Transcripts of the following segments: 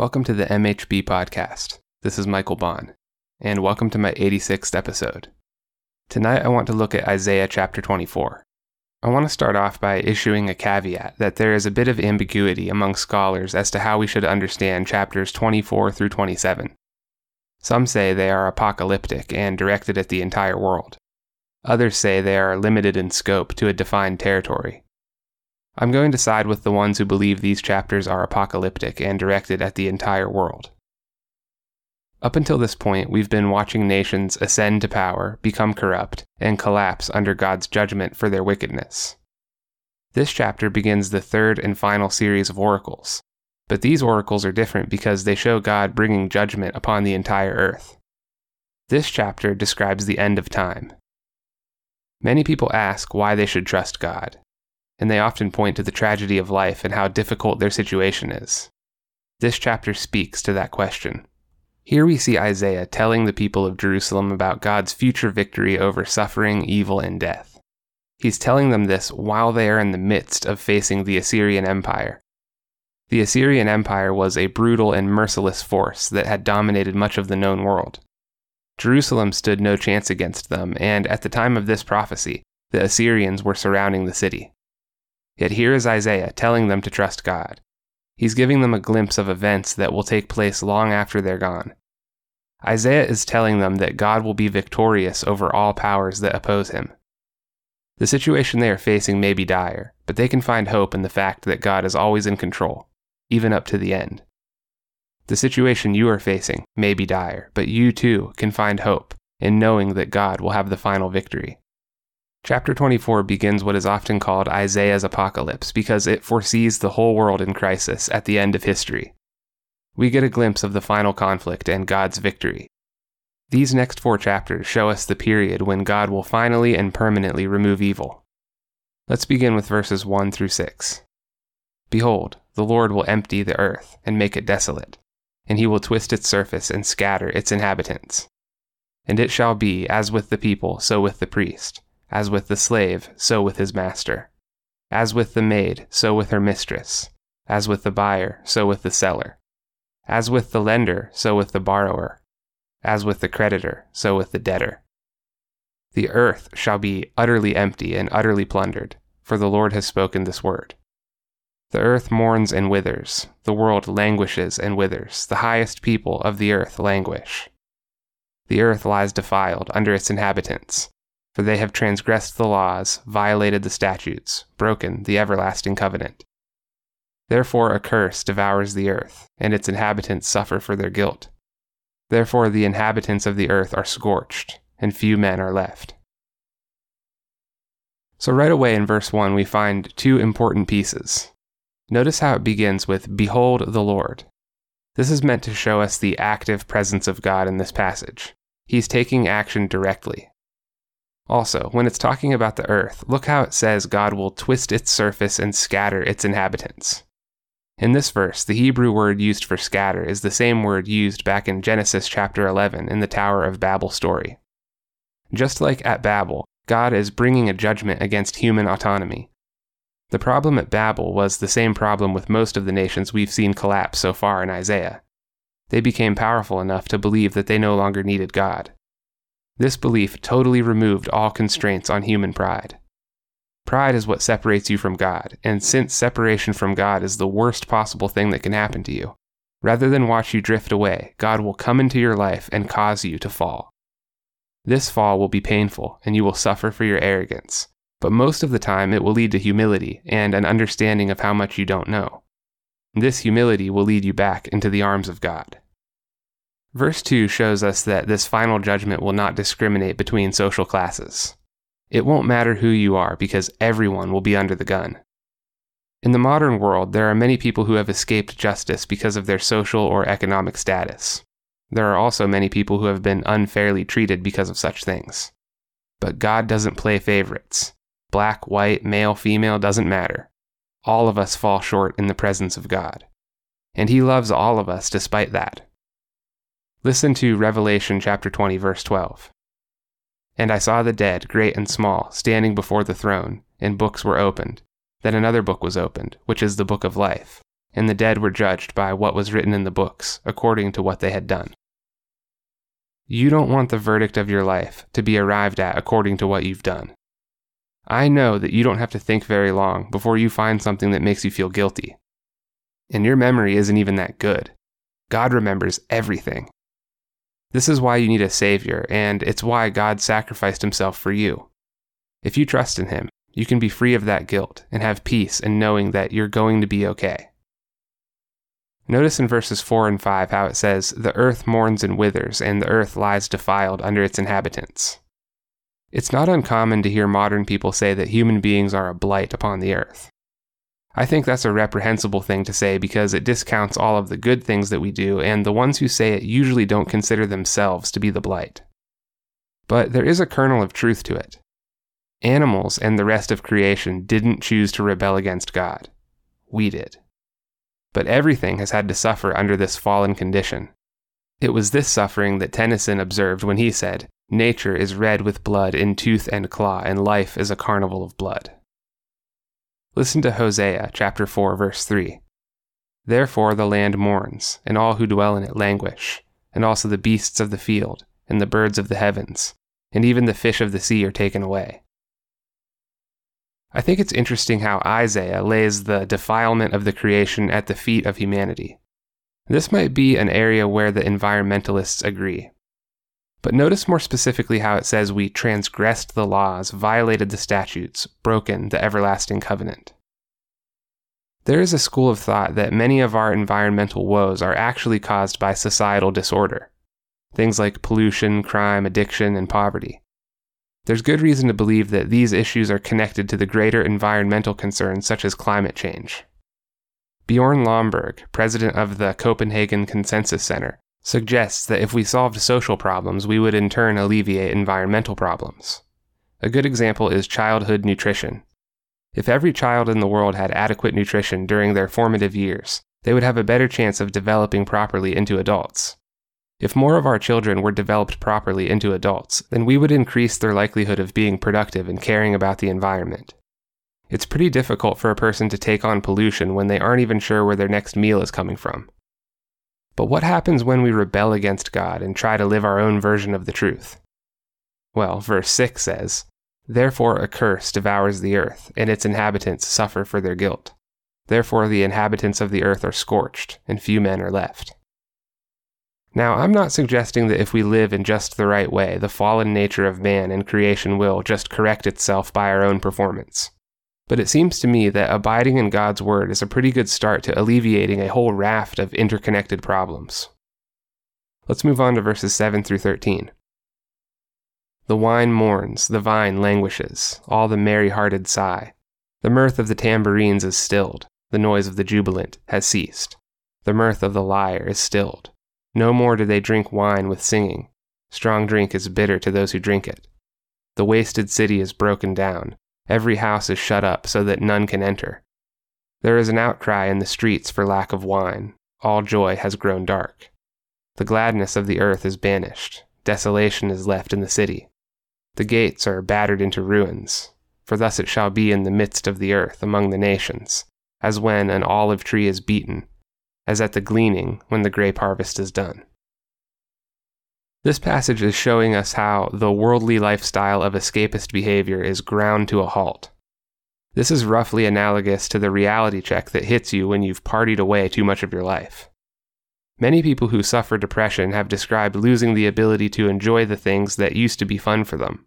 Welcome to the MHB podcast. This is Michael Baun, and welcome to my 86th episode. Tonight I want to look at Isaiah chapter 24. I want to start off by issuing a caveat that there is a bit of ambiguity among scholars as to how we should understand chapters 24 through 27. Some say they are apocalyptic and directed at the entire world. Others say they are limited in scope to a defined territory. I'm going to side with the ones who believe these chapters are apocalyptic and directed at the entire world. Up until this point, we've been watching nations ascend to power, become corrupt, and collapse under God's judgment for their wickedness. This chapter begins the third and final series of oracles, but these oracles are different because they show God bringing judgment upon the entire earth. This chapter describes the end of time. Many people ask why they should trust God, and they often point to the tragedy of life and how difficult their situation is. This chapter speaks to that question. Here we see Isaiah telling the people of Jerusalem about God's future victory over suffering, evil, and death. He's telling them this while they are in the midst of facing the Assyrian Empire. The Assyrian Empire was a brutal and merciless force that had dominated much of the known world. Jerusalem stood no chance against them, and at the time of this prophecy, the Assyrians were surrounding the city. Yet here is Isaiah telling them to trust God. He's giving them a glimpse of events that will take place long after they're gone. Isaiah is telling them that God will be victorious over all powers that oppose him. The situation they are facing may be dire, but they can find hope in the fact that God is always in control, even up to the end. The situation you are facing may be dire, but you too can find hope in knowing that God will have the final victory. Chapter 24 begins what is often called Isaiah's apocalypse because it foresees the whole world in crisis at the end of history. We get a glimpse of the final conflict and God's victory. These next four chapters show us the period when God will finally and permanently remove evil. Let's begin with verses 1 through 6. Behold, the Lord will empty the earth and make it desolate, and he will twist its surface and scatter its inhabitants. And it shall be as with the people, so with the priest as with the slave, so with his master. As with the maid, so with her mistress. As with the buyer, so with the seller. As with the lender, so with the borrower. As with the creditor, so with the debtor. The earth shall be utterly empty and utterly plundered, for the Lord has spoken this word. The earth mourns and withers, the world languishes and withers, the highest people of the earth languish. The earth lies defiled under its inhabitants, for they have transgressed the laws, violated the statutes, broken the everlasting covenant. Therefore, a curse devours the earth, and its inhabitants suffer for their guilt. Therefore, the inhabitants of the earth are scorched, and few men are left. So, right away in verse 1, we find two important pieces. Notice how it begins with, Behold the Lord. This is meant to show us the active presence of God in this passage. He's taking action directly. Also, when it's talking about the earth, look how it says God will twist its surface and scatter its inhabitants. In this verse, the Hebrew word used for scatter is the same word used back in Genesis chapter 11 in the Tower of Babel story. Just like at Babel, God is bringing a judgment against human autonomy. The problem at Babel was the same problem with most of the nations we've seen collapse so far in Isaiah. They became powerful enough to believe that they no longer needed God. This belief totally removed all constraints on human pride. Pride is what separates you from God, and since separation from God is the worst possible thing that can happen to you, rather than watch you drift away, God will come into your life and cause you to fall. This fall will be painful, and you will suffer for your arrogance, but most of the time it will lead to humility and an understanding of how much you don't know. This humility will lead you back into the arms of God. Verse 2 shows us that this final judgment will not discriminate between social classes. It won't matter who you are because everyone will be under the gun. In the modern world, there are many people who have escaped justice because of their social or economic status. There are also many people who have been unfairly treated because of such things. But God doesn't play favorites. Black, white, male, female doesn't matter. All of us fall short in the presence of God. And He loves all of us despite that. Listen to Revelation chapter 20, verse 12. And I saw the dead, great and small, standing before the throne, and books were opened. Then another book was opened, which is the book of life. and the dead were judged by what was written in the books, according to what they had done. You don't want the verdict of your life to be arrived at according to what you've done. I know that you don't have to think very long before you find something that makes you feel guilty. And your memory isn't even that good. God remembers everything. This is why you need a Savior, and it's why God sacrificed Himself for you. If you trust in Him, you can be free of that guilt and have peace in knowing that you're going to be okay. Notice in verses 4 and 5 how it says, The earth mourns and withers, and the earth lies defiled under its inhabitants. It's not uncommon to hear modern people say that human beings are a blight upon the earth. I think that's a reprehensible thing to say because it discounts all of the good things that we do, and the ones who say it usually don't consider themselves to be the blight. But there is a kernel of truth to it. Animals and the rest of creation didn't choose to rebel against God. We did. But everything has had to suffer under this fallen condition. It was this suffering that Tennyson observed when he said, Nature is red with blood in tooth and claw, and life is a carnival of blood. Listen to Hosea chapter 4 verse 3. Therefore the land mourns, and all who dwell in it languish, and also the beasts of the field, and the birds of the heavens, and even the fish of the sea are taken away. I think it's interesting how Isaiah lays the defilement of the creation at the feet of humanity. This might be an area where the environmentalists agree. But notice more specifically how it says we transgressed the laws, violated the statutes, broken the everlasting covenant. There is a school of thought that many of our environmental woes are actually caused by societal disorder. Things like pollution, crime, addiction, and poverty. There's good reason to believe that these issues are connected to the greater environmental concerns such as climate change. Bjorn Lomborg, president of the Copenhagen Consensus Center, suggests that if we solved social problems, we would in turn alleviate environmental problems. A good example is childhood nutrition. If every child in the world had adequate nutrition during their formative years, they would have a better chance of developing properly into adults. If more of our children were developed properly into adults, then we would increase their likelihood of being productive and caring about the environment. It's pretty difficult for a person to take on pollution when they aren't even sure where their next meal is coming from. But what happens when we rebel against God and try to live our own version of the truth? Well, verse 6 says, Therefore a curse devours the earth, and its inhabitants suffer for their guilt. Therefore the inhabitants of the earth are scorched, and few men are left. Now, I'm not suggesting that if we live in just the right way, the fallen nature of man and creation will just correct itself by our own performance. But it seems to me that abiding in God's Word is a pretty good start to alleviating a whole raft of interconnected problems. Let's move on to verses 7 through 13. The wine mourns, the vine languishes, all the merry hearted sigh. The mirth of the tambourines is stilled, the noise of the jubilant has ceased. The mirth of the lyre is stilled no more do they drink wine with singing. Strong drink is bitter to those who drink it. The wasted city is broken down. Every house is shut up so that none can enter. There is an outcry in the streets for lack of wine. All joy has grown dark. The gladness of the earth is banished. Desolation is left in the city. The gates are battered into ruins. For thus it shall be in the midst of the earth among the nations, as when an olive tree is beaten, as at the gleaning when the grape harvest is done. This passage is showing us how the worldly lifestyle of escapist behavior is ground to a halt. This is roughly analogous to the reality check that hits you when you've partied away too much of your life. Many people who suffer depression have described losing the ability to enjoy the things that used to be fun for them.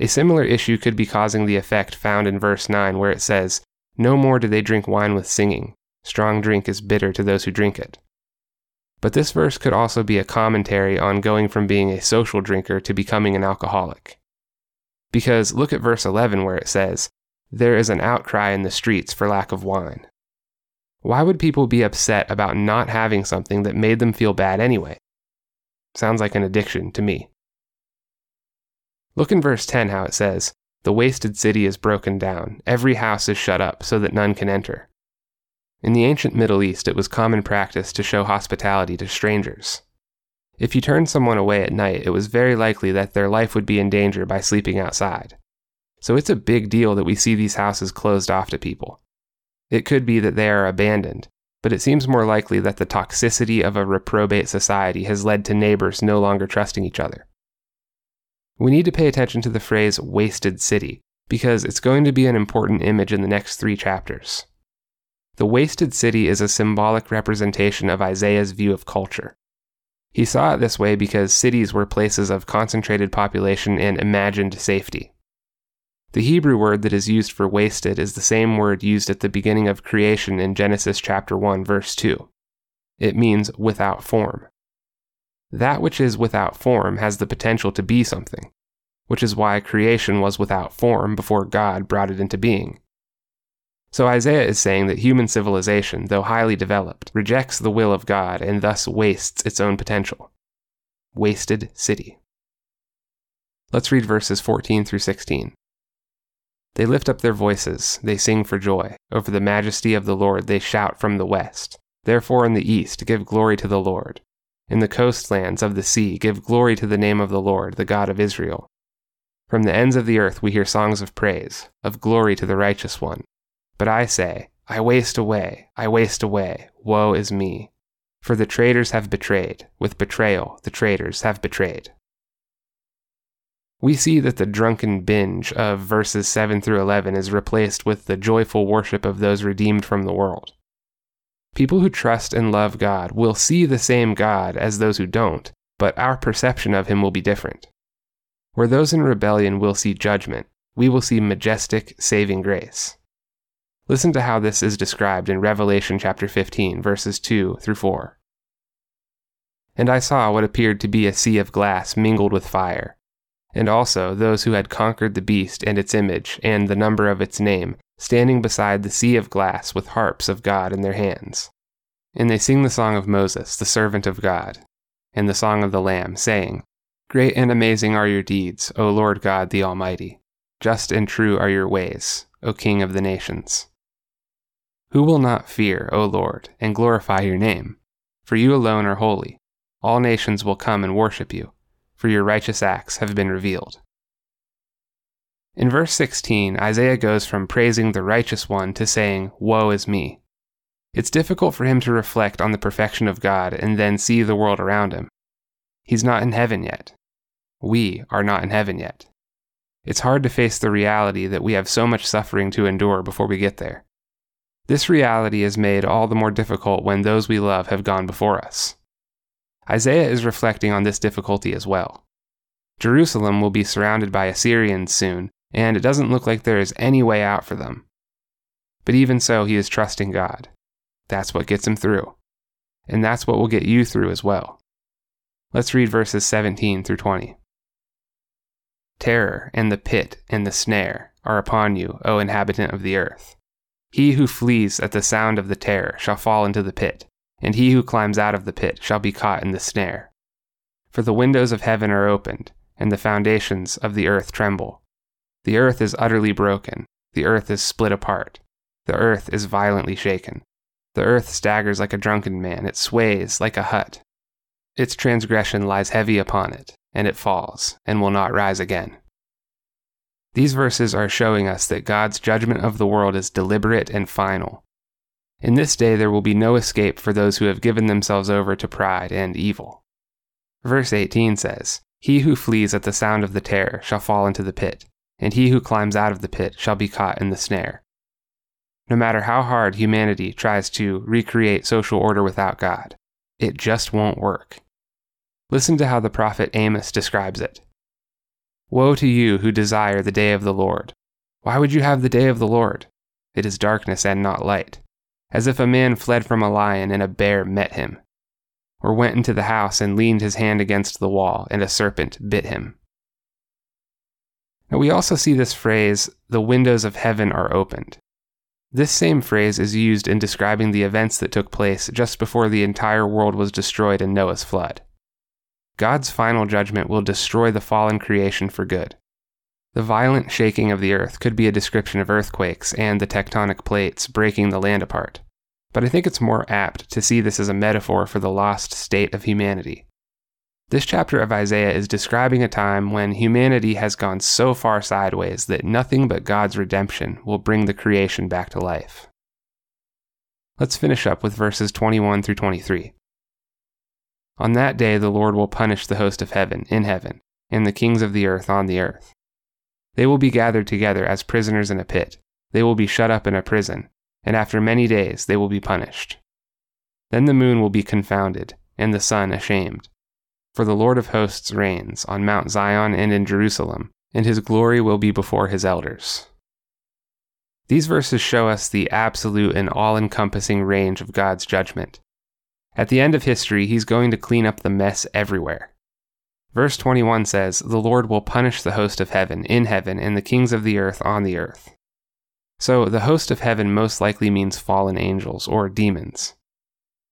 A similar issue could be causing the effect found in verse 9, where it says, No more do they drink wine with singing, Strong drink is bitter to those who drink it. But this verse could also be a commentary on going from being a social drinker to becoming an alcoholic. Because look at verse 11 where it says, There is an outcry in the streets for lack of wine. Why would people be upset about not having something that made them feel bad anyway? Sounds like an addiction to me. Look in verse 10 how it says, The wasted city is broken down, every house is shut up so that none can enter. In the ancient Middle East, it was common practice to show hospitality to strangers. If you turned someone away at night, it was very likely that their life would be in danger by sleeping outside. So it's a big deal that we see these houses closed off to people. It could be that they are abandoned, but it seems more likely that the toxicity of a reprobate society has led to neighbors no longer trusting each other. We need to pay attention to the phrase wasted city, because it's going to be an important image in the next three chapters. The wasted city is a symbolic representation of Isaiah's view of culture. He saw it this way because cities were places of concentrated population and imagined safety. The Hebrew word that is used for wasted is the same word used at the beginning of creation in Genesis chapter 1 verse 2. It means without form. That which is without form has the potential to be something, which is why creation was without form before God brought it into being. So Isaiah is saying that human civilization, though highly developed, rejects the will of God and thus wastes its own potential. Wasted city. Let's read verses 14 through 16. They lift up their voices, they sing for joy. Over the majesty of the Lord they shout from the west. Therefore in the east give glory to the Lord. In the coastlands of the sea give glory to the name of the Lord, the God of Israel. From the ends of the earth we hear songs of praise, of glory to the righteous one. But I say, I waste away, I waste away, woe is me. For the traitors have betrayed, with betrayal the traitors have betrayed. We see that the drunken binge of verses 7 through 11 is replaced with the joyful worship of those redeemed from the world. People who trust and love God will see the same God as those who don't, but our perception of him will be different. Where those in rebellion will see judgment, we will see majestic saving grace. Listen to how this is described in Revelation chapter 15, verses 2 through 4. And I saw what appeared to be a sea of glass mingled with fire, and also those who had conquered the beast and its image and the number of its name, standing beside the sea of glass with harps of God in their hands. And they sing the song of Moses, the servant of God, and the song of the Lamb, saying, Great and amazing are your deeds, O Lord God the Almighty. Just and true are your ways, O King of the nations. Who will not fear, O Lord, and glorify your name? For you alone are holy. All nations will come and worship you, for your righteous acts have been revealed. In verse 16, Isaiah goes from praising the righteous one to saying, Woe is me. It's difficult for him to reflect on the perfection of God and then see the world around him. He's not in heaven yet. We are not in heaven yet. It's hard to face the reality that we have so much suffering to endure before we get there. This reality is made all the more difficult when those we love have gone before us. Isaiah is reflecting on this difficulty as well. Jerusalem will be surrounded by Assyrians soon, and it doesn't look like there is any way out for them. But even so, he is trusting God. That's what gets him through. And that's what will get you through as well. Let's read verses 17 through 20. Terror and the pit and the snare are upon you, O inhabitant of the earth. He who flees at the sound of the terror shall fall into the pit, and he who climbs out of the pit shall be caught in the snare. For the windows of heaven are opened, and the foundations of the earth tremble. The earth is utterly broken, the earth is split apart, the earth is violently shaken. The earth staggers like a drunken man, it sways like a hut. Its transgression lies heavy upon it, and it falls, and will not rise again. These verses are showing us that God's judgment of the world is deliberate and final. In this day there will be no escape for those who have given themselves over to pride and evil. Verse 18 says, He who flees at the sound of the terror shall fall into the pit, and he who climbs out of the pit shall be caught in the snare. No matter how hard humanity tries to recreate social order without God, it just won't work. Listen to how the prophet Amos describes it. Woe to you who desire the day of the Lord. Why would you have the day of the Lord? It is darkness and not light, as if a man fled from a lion and a bear met him, or went into the house and leaned his hand against the wall and a serpent bit him. Now we also see this phrase, the windows of heaven are opened. This same phrase is used in describing the events that took place just before the entire world was destroyed in Noah's flood. God's final judgment will destroy the fallen creation for good. The violent shaking of the earth could be a description of earthquakes and the tectonic plates breaking the land apart. But I think it's more apt to see this as a metaphor for the lost state of humanity. This chapter of Isaiah is describing a time when humanity has gone so far sideways that nothing but God's redemption will bring the creation back to life. Let's finish up with verses 21 through 23. On that day the Lord will punish the host of heaven in heaven, and the kings of the earth on the earth. They will be gathered together as prisoners in a pit. They will be shut up in a prison, and after many days they will be punished. Then the moon will be confounded, and the sun ashamed. For the Lord of hosts reigns on Mount Zion and in Jerusalem, and his glory will be before his elders. These verses show us the absolute and all encompassing range of God's judgment. At the end of history, he's going to clean up the mess everywhere. Verse 21 says, The Lord will punish the host of heaven in heaven and the kings of the earth on the earth. So, the host of heaven most likely means fallen angels or demons.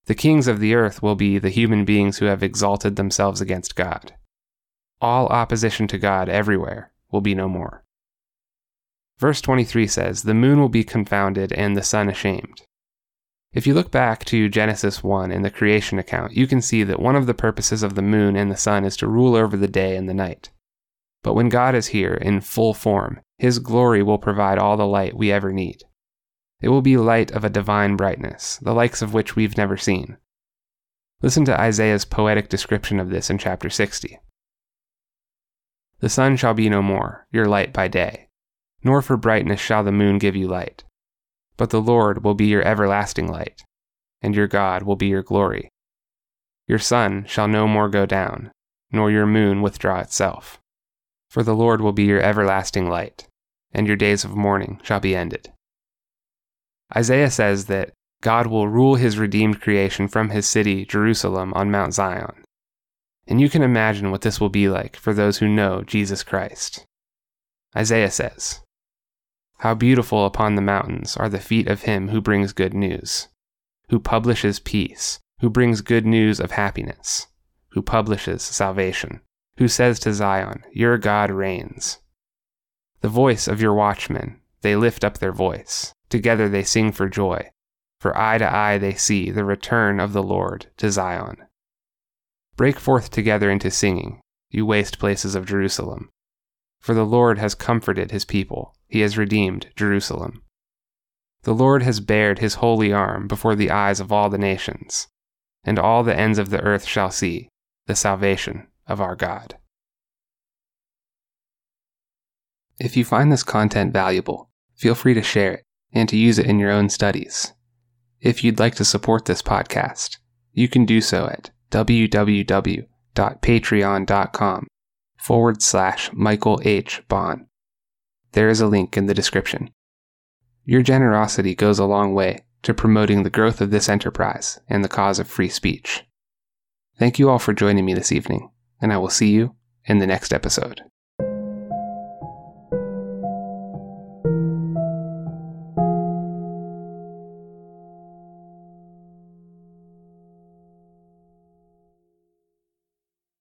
The kings of the earth will be the human beings who have exalted themselves against God. All opposition to God everywhere will be no more. Verse 23 says, The moon will be confounded and the sun ashamed. If you look back to Genesis 1 in the creation account, you can see that one of the purposes of the moon and the sun is to rule over the day and the night. But when God is here in full form, His glory will provide all the light we ever need. It will be light of a divine brightness, the likes of which we've never seen. Listen to Isaiah's poetic description of this in chapter 60. The sun shall be no more, your light by day, nor for brightness shall the moon give you light. But the Lord will be your everlasting light, and your God will be your glory. Your sun shall no more go down, nor your moon withdraw itself. For the Lord will be your everlasting light, and your days of mourning shall be ended. Isaiah says that God will rule his redeemed creation from his city, Jerusalem, on Mount Zion. And you can imagine what this will be like for those who know Jesus Christ. Isaiah says, how beautiful upon the mountains are the feet of him who brings good news, who publishes peace, who brings good news of happiness, who publishes salvation, who says to Zion, Your God reigns. The voice of your watchmen, they lift up their voice. Together they sing for joy, for eye to eye they see the return of the Lord to Zion. Break forth together into singing, you waste places of Jerusalem. For the Lord has comforted his people he has redeemed Jerusalem. The Lord has bared his holy arm before the eyes of all the nations, and all the ends of the earth shall see the salvation of our God. If you find this content valuable, feel free to share it and to use it in your own studies. If you'd like to support this podcast, you can do so at www.patreon.com forward slash Michael H. Baun. There is a link in the description. Your generosity goes a long way to promoting the growth of this enterprise and the cause of free speech. Thank you all for joining me this evening, and I will see you in the next episode.